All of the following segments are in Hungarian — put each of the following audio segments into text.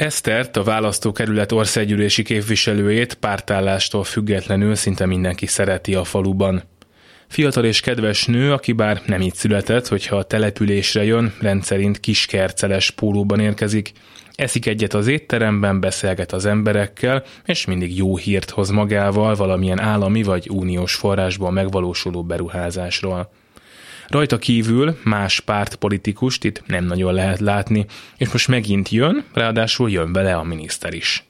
Esztert, a választókerület országgyűlési képviselőjét pártállástól függetlenül szinte mindenki szereti a faluban. Fiatal és kedves nő, aki bár nem így született, hogyha a településre jön, rendszerint kiskerceles pólóban érkezik. Eszik egyet az étteremben, beszélget az emberekkel, és mindig jó hírt hoz magával valamilyen állami vagy uniós forrásból megvalósuló beruházásról. Rajta kívül más pártpolitikust itt nem nagyon lehet látni, és most megint jön, ráadásul jön vele a miniszter is.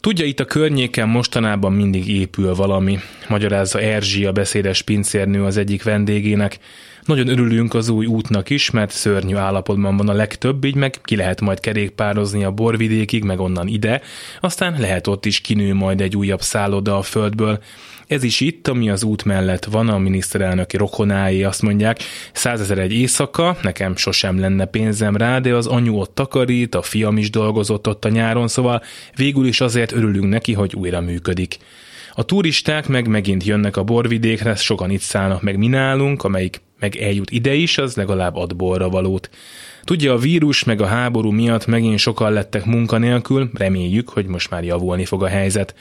Tudja, itt a környéken mostanában mindig épül valami, magyarázza Erzsi, a beszédes pincérnő az egyik vendégének. Nagyon örülünk az új útnak is, mert szörnyű állapotban van a legtöbb, így meg ki lehet majd kerékpározni a borvidékig, meg onnan ide, aztán lehet ott is kinő majd egy újabb szálloda a földből. Ez is itt, ami az út mellett van, a miniszterelnöki rokonái azt mondják, százezer egy éjszaka, nekem sosem lenne pénzem rá, de az anyu ott takarít, a fiam is dolgozott ott a nyáron, szóval végül is azért örülünk neki, hogy újra működik. A turisták meg megint jönnek a borvidékre, sokan itt szállnak meg mi nálunk, amelyik meg eljut ide is, az legalább ad borra valót. Tudja, a vírus meg a háború miatt megint sokan lettek munkanélkül, reméljük, hogy most már javulni fog a helyzet.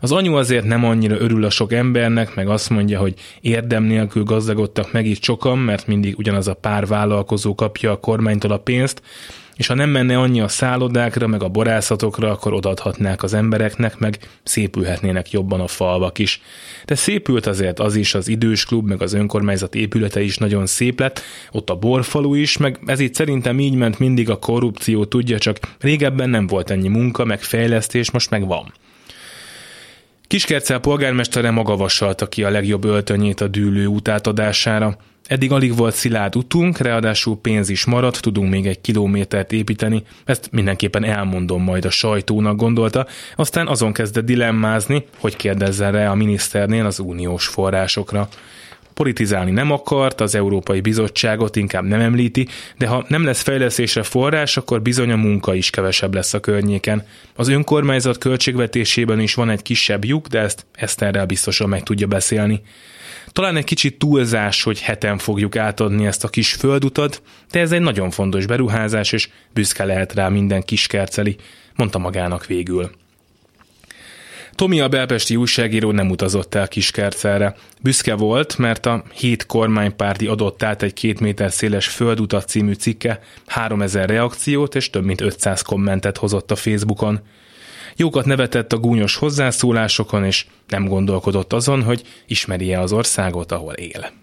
Az anyu azért nem annyira örül a sok embernek, meg azt mondja, hogy érdem nélkül gazdagodtak meg itt sokan, mert mindig ugyanaz a pár vállalkozó kapja a kormánytól a pénzt, és ha nem menne annyi a szállodákra, meg a borászatokra, akkor odaadhatnák az embereknek, meg szépülhetnének jobban a falvak is. De szépült azért az is, az idős klub, meg az önkormányzat épülete is nagyon szép lett, ott a borfalu is, meg ez itt szerintem így ment mindig a korrupció, tudja, csak régebben nem volt ennyi munka, meg fejlesztés, most meg van. Kiskercel polgármestere maga vasalta ki a legjobb öltönyét a dűlő útátadására. Eddig alig volt szilárd utunk, ráadásul pénz is maradt, tudunk még egy kilométert építeni, ezt mindenképpen elmondom majd a sajtónak gondolta, aztán azon kezdett dilemmázni, hogy kérdezzen rá a miniszternél az uniós forrásokra. Politizálni nem akart, az Európai Bizottságot inkább nem említi, de ha nem lesz fejlesztésre forrás, akkor bizony a munka is kevesebb lesz a környéken. Az önkormányzat költségvetésében is van egy kisebb lyuk, de ezt Eszterrel biztosan meg tudja beszélni. Talán egy kicsit túlzás, hogy heten fogjuk átadni ezt a kis földutat, de ez egy nagyon fontos beruházás, és büszke lehet rá minden kiskerceli, mondta magának végül. Tomi a belpesti újságíró nem utazott el Kiskercelre. Büszke volt, mert a hét kormánypárti adott át egy két méter széles földutat című cikke 3000 reakciót és több mint 500 kommentet hozott a Facebookon. Jókat nevetett a gúnyos hozzászólásokon, és nem gondolkodott azon, hogy ismeri-e az országot, ahol él.